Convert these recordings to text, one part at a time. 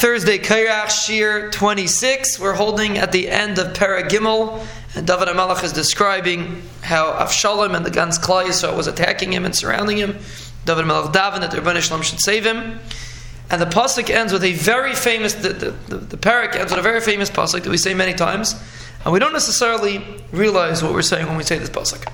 Thursday, Kairach Shir 26. We're holding at the end of Paragimel, and David HaMelech is describing how Avshalom and the Gans Klal Yisrael was attacking him and surrounding him. David HaMelech Davin that Rebbeinu Shalom should save him. And the pasuk ends with a very famous, the, the, the, the parak ends with a very famous pasuk that we say many times, and we don't necessarily realize what we're saying when we say this pasuk.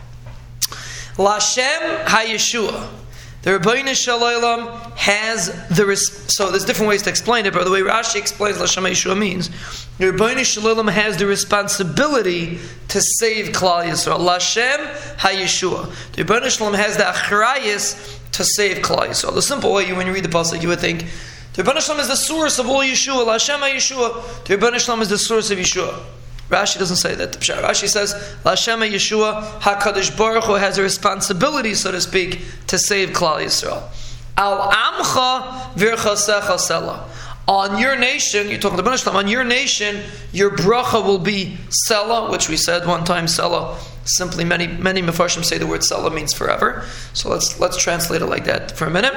Lashem HaYeshua. The Rebbeinu Shalom has the res- so there's different ways to explain it, but the way Rashi explains Lashem Yeshua means the Rebbeinu Shalom has the responsibility to save Klal Yisrael. Lashem HaYeshua. The Rebbeinu Shalom has the achrayis to save Klal Yisrael. The simple way, you when you read the pasuk, you would think the Rebbeinu Shalom is the source of all Yeshua. Lashem HaYeshua. The Rebbeinu Shalom is the source of Yeshua. Rashi doesn't say that. Rashi says, Lashema Yeshua HaKadosh Baruch Hu has a responsibility, so to speak, to save Klal Yisrael. Al Amcha Virchasecha Sela. On your nation, you're talking to Banishlam, on your nation, your bracha will be Sela, which we said one time, Sela. Simply, many many Mefarshim say the word Sela means forever. So let's let's translate it like that for a minute.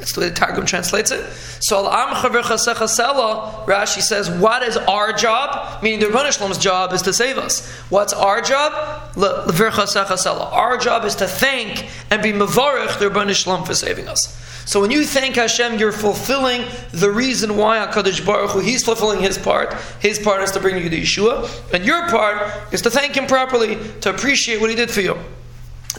That's the way the Targum translates it. So Al Rashi says, what is our job? Meaning the Rebbeinu job is to save us. What's our job? Our job is to thank and be mavarich the Rebbeinu for saving us. So when you thank Hashem, you're fulfilling the reason why HaKadosh Baruch Hu, He's fulfilling His part. His part is to bring you to Yeshua, and your part is to thank Him properly, to appreciate what He did for you.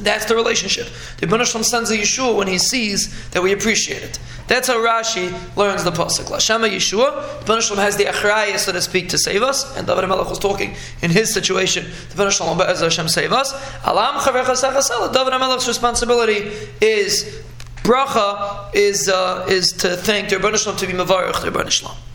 That's the relationship. The Ibn sends a Yeshua when he sees that we appreciate it. That's how Rashi learns the pasuk. Lashama Yeshua. The Ibn has the achraya, so to speak, to save us. And David Melech was talking in his situation. The Ibn Shalom Hashem save us. Alam David Melech's responsibility is bracha is uh, is to thank the Ibn to be mavarich the Ibn.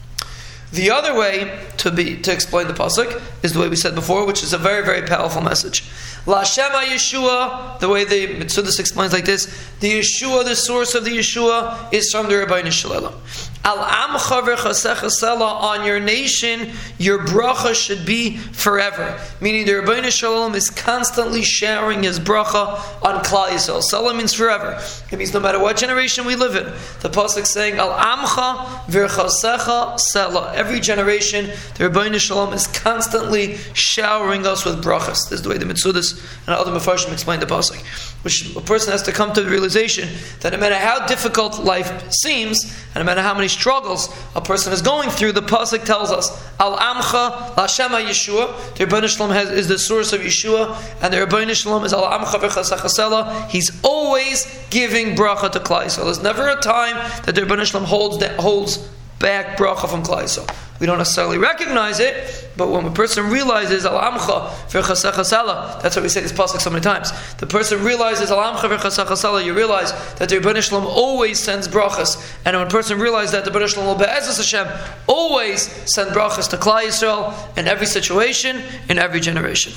The other way to be to explain the pasuk is the way we said before, which is a very very powerful message. La Shema Yeshua, the way the Mitzvah explains like this, the Yeshua, the source of the Yeshua, is from the Rabbi Shalom. Al amcha on your nation, your bracha should be forever. Meaning the Rabbi Shalom is constantly showering his bracha on Klal Yisrael. Salah means forever. It means no matter what generation we live in. The pasuk saying Al amcha v'chasecha sela. Every generation, the Rabbi Shalom is constantly showering us with brachas. This is the way the Mitzvahs and other Mefarshim explain the pasuk. Which a person has to come to the realization that no matter how difficult life seems, and no matter how many struggles a person is going through, the pasuk tells us, Al Amcha Lashema Yeshua. The Rebbeinu Shalom has, is the source of Yeshua, and the Rebbeinu Shalom is Al Amcha V'chasachasela. He's always giving bracha to Klal. So there's never a time that the Rebbeinu Shalom holds holds back bracha from Klal. We don't necessarily recognize it, but when a person realizes Al Amcha that's why we say this pasuk so many times. The person realizes Al Amcha you realize that the Rebbeinu Shalom always sends brachas, and when a person realizes that the Rebbeinu Shalom Be'ezus Hashem always send brachas to Klal Yisrael in every situation, in every generation.